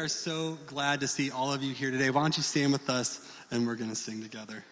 are so glad to see all of you here today. Why don't you stand with us and we're going to sing together.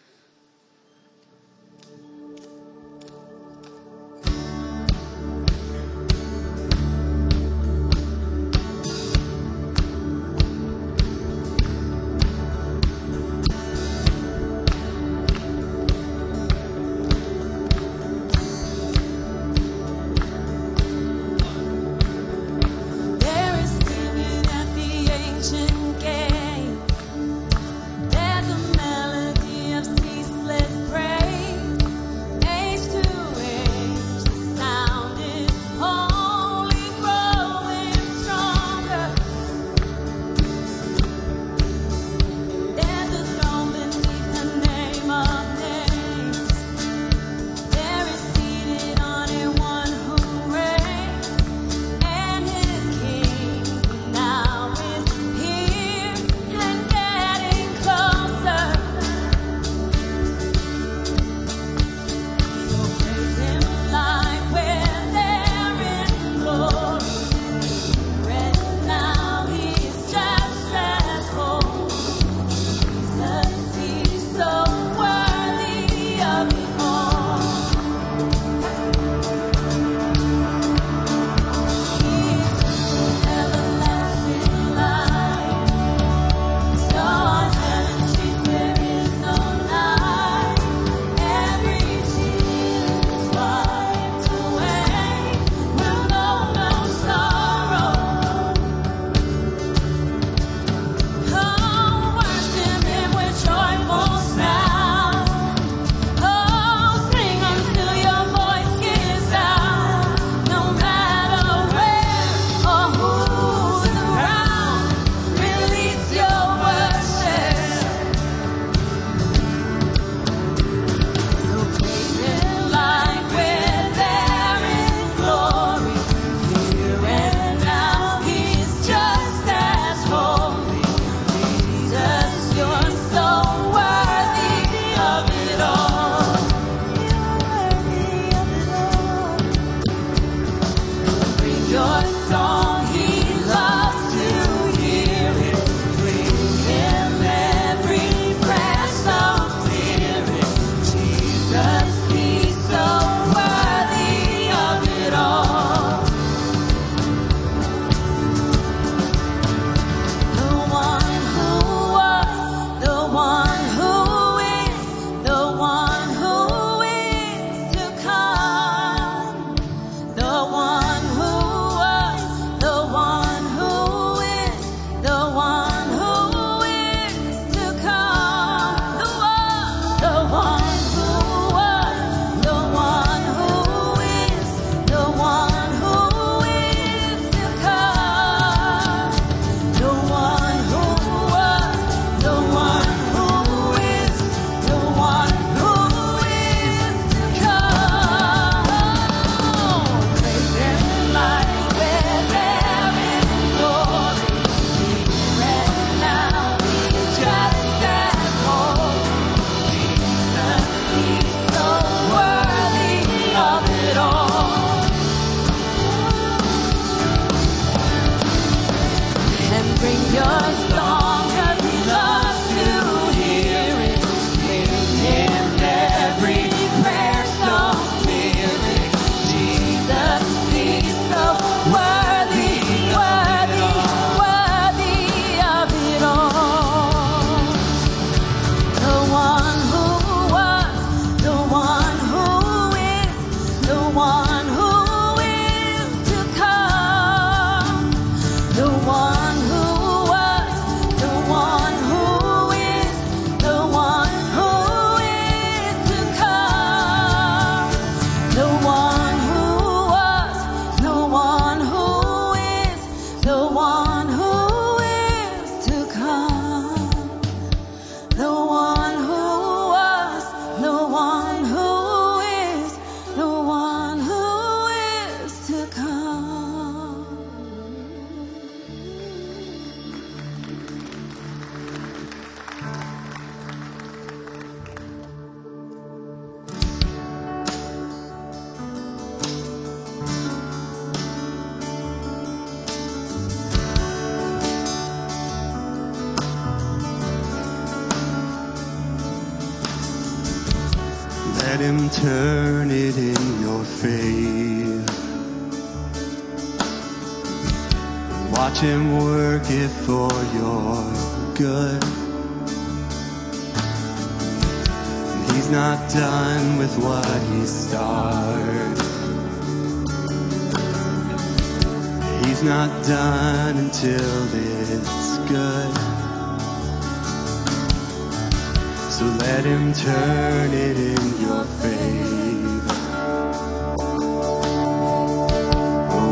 turn it in your favor.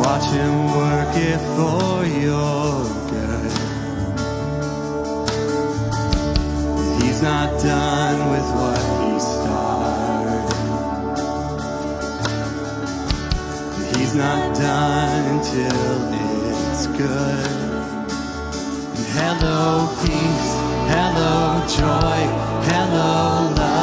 Watch him work it for your good. He's not done with what he started. He's not done until it's good. Hello, peace. Hello, joy. Hello, love.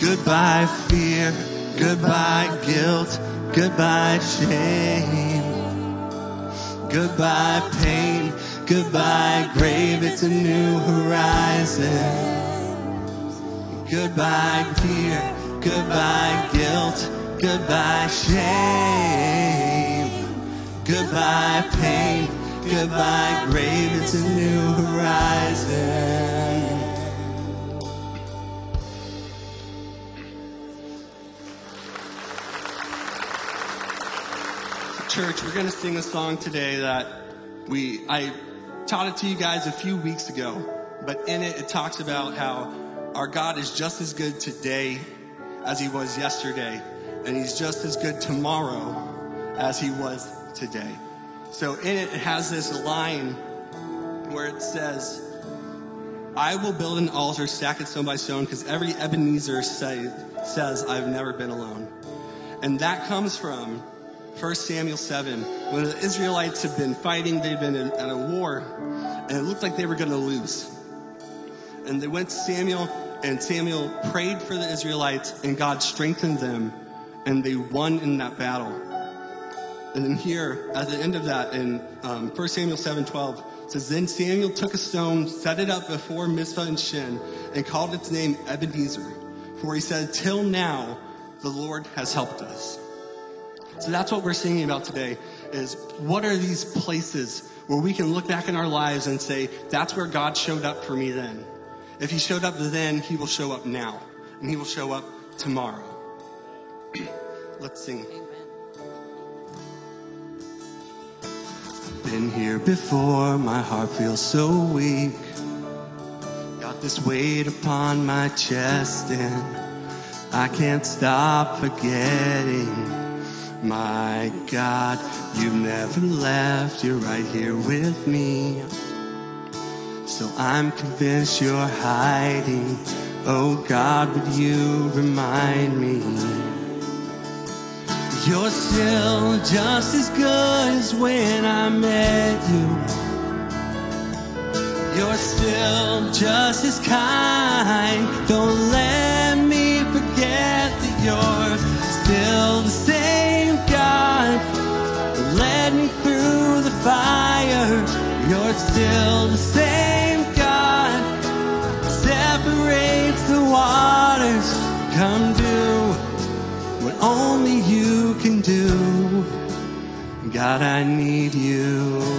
Goodbye fear, goodbye guilt, goodbye shame. Goodbye pain, goodbye grave, it's a new horizon. Goodbye fear, goodbye guilt, goodbye shame. Goodbye pain, goodbye grave, it's a new horizon. church, we're going to sing a song today that we I taught it to you guys a few weeks ago, but in it it talks about how our God is just as good today as he was yesterday, and he's just as good tomorrow as he was today. So in it it has this line where it says, I will build an altar, stack it stone by stone, because every Ebenezer say, says, I've never been alone. And that comes from 1 Samuel 7, when the Israelites had been fighting, they'd been in, at a war, and it looked like they were going to lose. And they went to Samuel, and Samuel prayed for the Israelites, and God strengthened them, and they won in that battle. And then here, at the end of that, in um, 1 Samuel 7 12, it says, Then Samuel took a stone, set it up before Mizpah and Shen, and called its name Ebenezer. For he said, Till now, the Lord has helped us. So that's what we're singing about today is what are these places where we can look back in our lives and say, that's where God showed up for me then. If he showed up then, he will show up now. And he will show up tomorrow. Let's sing. I've been here before, my heart feels so weak. Got this weight upon my chest, and I can't stop forgetting. My God, you've never left, you're right here with me. So I'm convinced you're hiding. Oh God, would you remind me? You're still just as good as when I met you. You're still just as kind. Don't let me forget that you're still the same You're still the same God. Separates the waters. Come do what only you can do. God, I need you.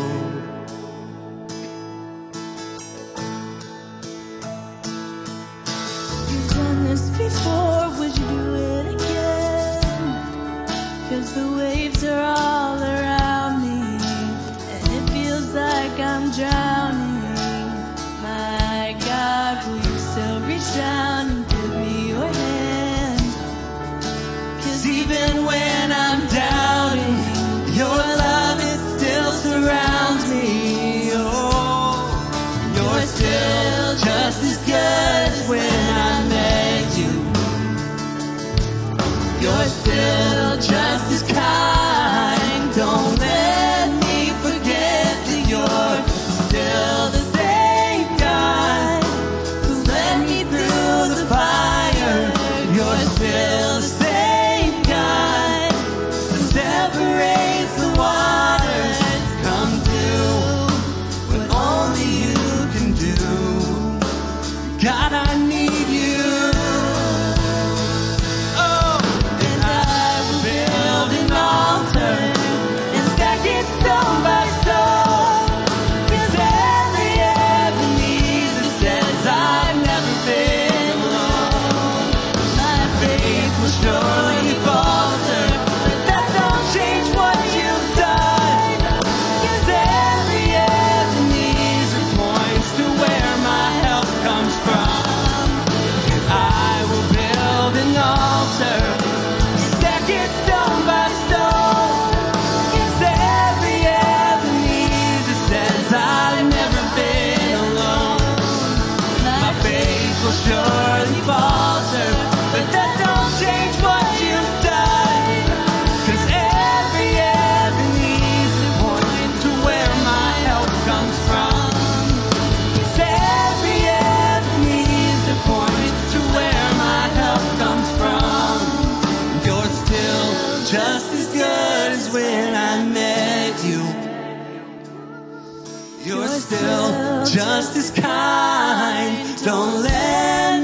Still just as kind. Don't let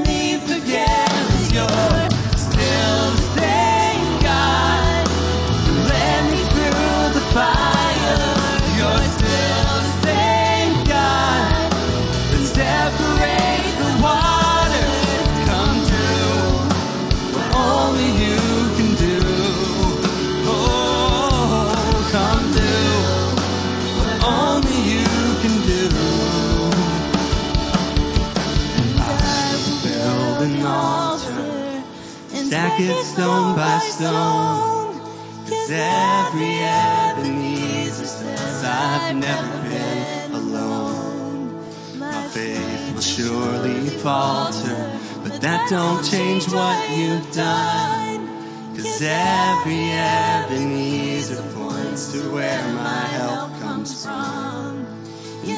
stone. Cause every Ebenezer says I've never been alone. My faith will surely falter, but that don't change what you've done. Cause every Ebenezer points to where my help comes from.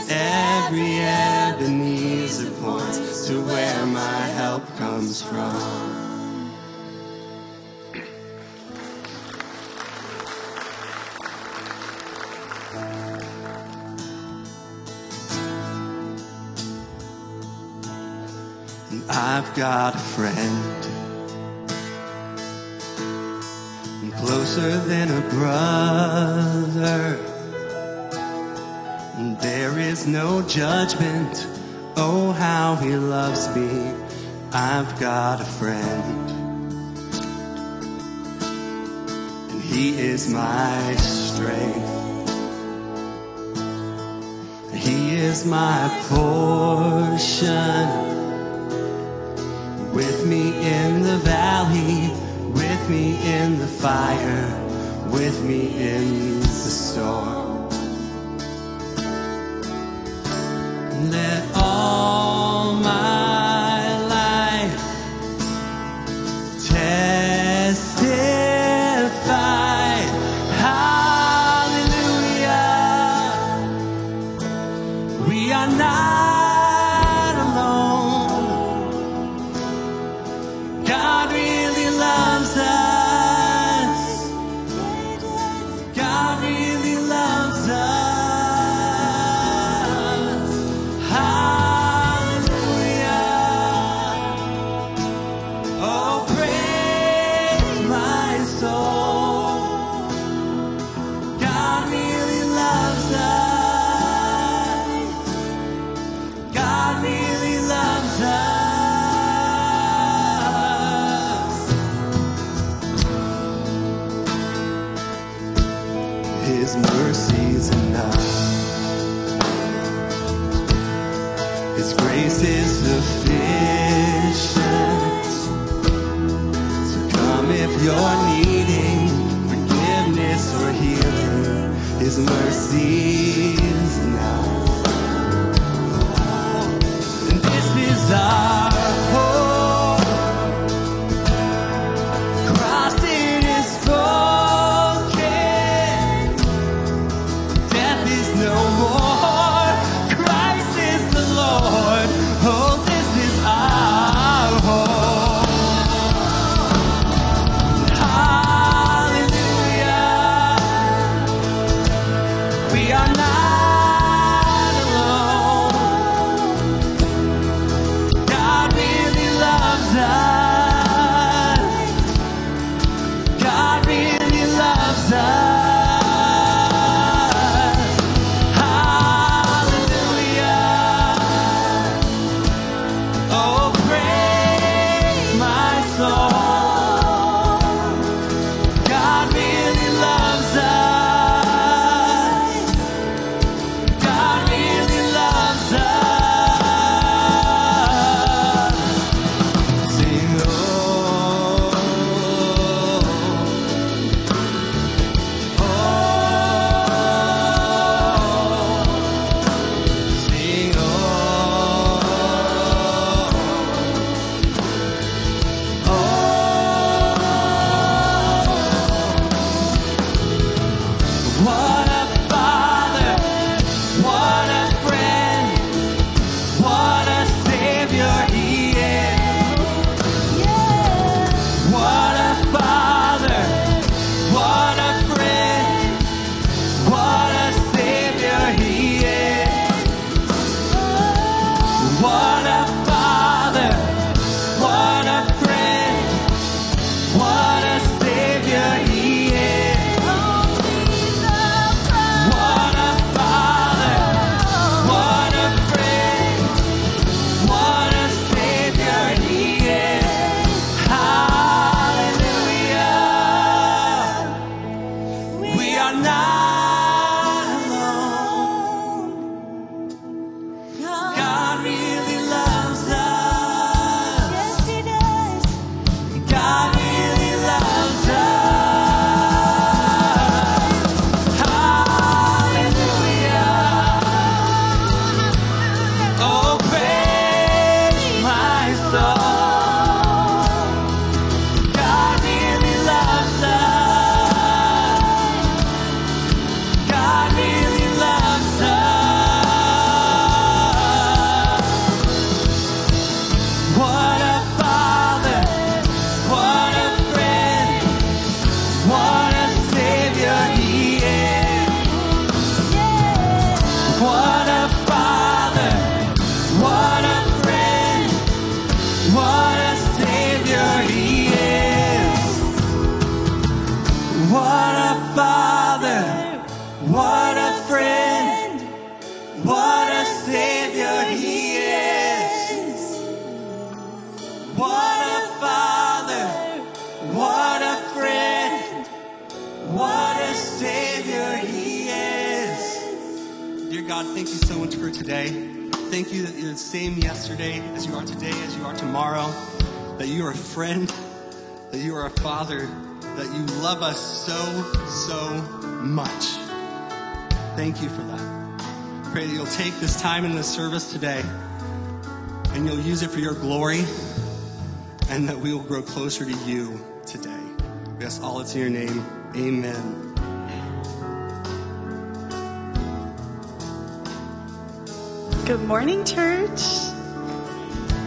Every Ebenezer points to where my help comes from. I've got a friend closer than a brother. And There is no judgment. Oh, how he loves me. I've got a friend. And he is my strength. He is my portion with me in the valley, with me in the fire, with me in the storm. Let friend. What a savior he is. What a father. What a friend. What a savior he is. Dear God, thank you so much for today. Thank you that you're the same yesterday as you are today, as you are tomorrow, that you are a friend, that you are a father, that you love us so, so much. Thank you for that. Pray that you'll take this time in this service today and you'll use it for your glory and that we will grow closer to you today. We ask all it's in your name. Amen. Good morning, church.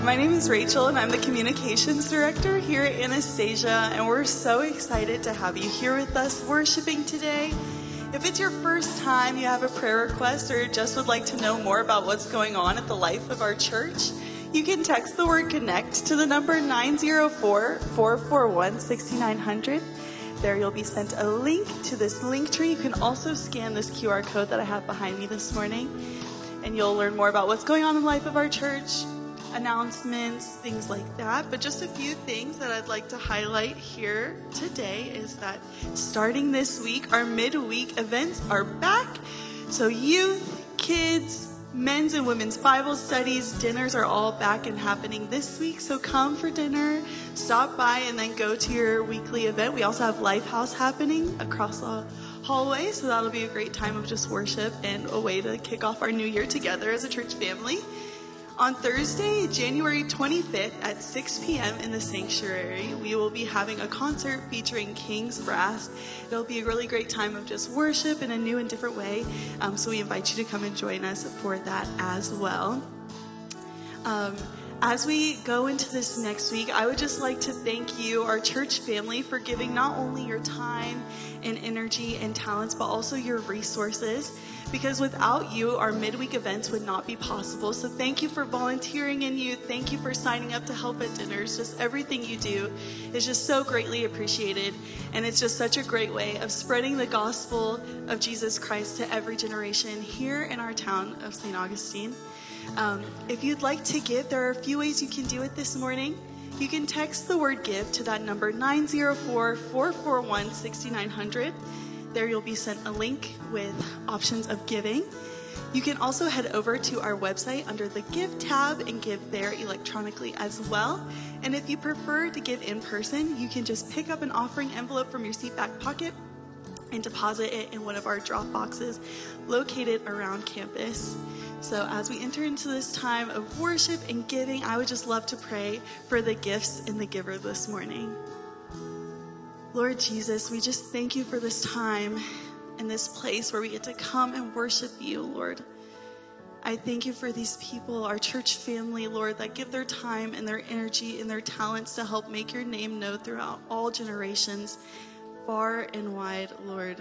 My name is Rachel, and I'm the communications director here at Anastasia, and we're so excited to have you here with us worshiping today. If it's your first time, you have a prayer request, or just would like to know more about what's going on at the life of our church, you can text the word connect to the number 904 441 6900. There you'll be sent a link to this link tree. You can also scan this QR code that I have behind me this morning and you'll learn more about what's going on in the life of our church, announcements, things like that. But just a few things that I'd like to highlight here today is that starting this week, our midweek events are back. So, youth, kids, men's and women's Bible studies, dinners are all back and happening this week. So, come for dinner, stop by, and then go to your weekly event. We also have Lifehouse happening across the hallway, so that'll be a great time of just worship and a way to kick off our new year together as a church family. On Thursday, January 25th at 6 p.m. in the sanctuary, we will be having a concert featuring King's Brass. It'll be a really great time of just worship in a new and different way. Um, so we invite you to come and join us for that as well. Um, as we go into this next week, I would just like to thank you, our church family, for giving not only your time and energy and talents, but also your resources. Because without you, our midweek events would not be possible. So thank you for volunteering in you. Thank you for signing up to help at dinners. Just everything you do is just so greatly appreciated. And it's just such a great way of spreading the gospel of Jesus Christ to every generation here in our town of St. Augustine. Um, if you'd like to give, there are a few ways you can do it this morning. You can text the word give to that number 904 441 6900. There you'll be sent a link with options of giving. You can also head over to our website under the Give tab and give there electronically as well. And if you prefer to give in person, you can just pick up an offering envelope from your seat back pocket and deposit it in one of our drop boxes located around campus. So, as we enter into this time of worship and giving, I would just love to pray for the gifts and the giver this morning. Lord Jesus, we just thank you for this time and this place where we get to come and worship you, Lord. I thank you for these people, our church family, Lord, that give their time and their energy and their talents to help make your name known throughout all generations, far and wide, Lord.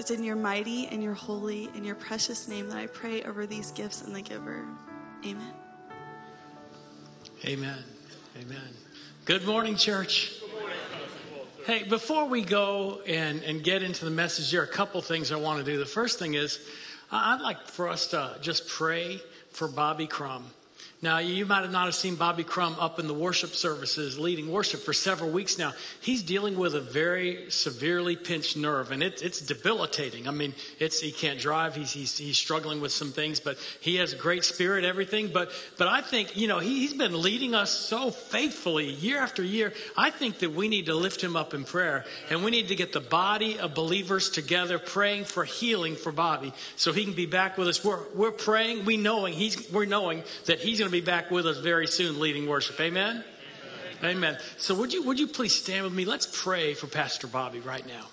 It's in your mighty and your holy and your precious name that I pray over these gifts and the giver. Amen. Amen. Amen. Good morning, church. Hey, before we go and, and get into the message, there are a couple things I want to do. The first thing is, I'd like for us to just pray for Bobby Crum. Now, you might have not have seen Bobby Crum up in the worship services leading worship for several weeks now. He's dealing with a very severely pinched nerve, and it, it's debilitating. I mean, it's he can't drive. He's, he's, he's struggling with some things, but he has a great spirit, everything. But but I think you know he, he's been leading us so faithfully year after year. I think that we need to lift him up in prayer, and we need to get the body of believers together praying for healing for Bobby, so he can be back with us. We're we're praying. We knowing he's we're knowing that he's going to be back with us very soon leading worship. Amen? Amen. Amen. So would you would you please stand with me? Let's pray for Pastor Bobby right now.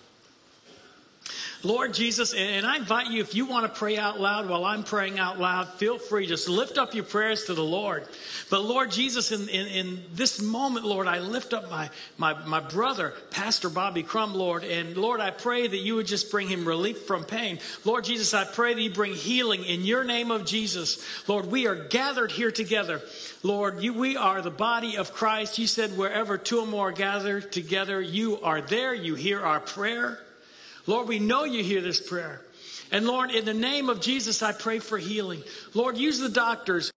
Lord Jesus, and I invite you, if you want to pray out loud while I'm praying out loud, feel free. Just lift up your prayers to the Lord. But Lord Jesus, in, in, in this moment, Lord, I lift up my, my, my brother, Pastor Bobby Crum, Lord. And Lord, I pray that you would just bring him relief from pain. Lord Jesus, I pray that you bring healing in your name of Jesus. Lord, we are gathered here together. Lord, you, we are the body of Christ. You said wherever two or more are gathered together, you are there. You hear our prayer. Lord, we know you hear this prayer. And Lord, in the name of Jesus, I pray for healing. Lord, use the doctors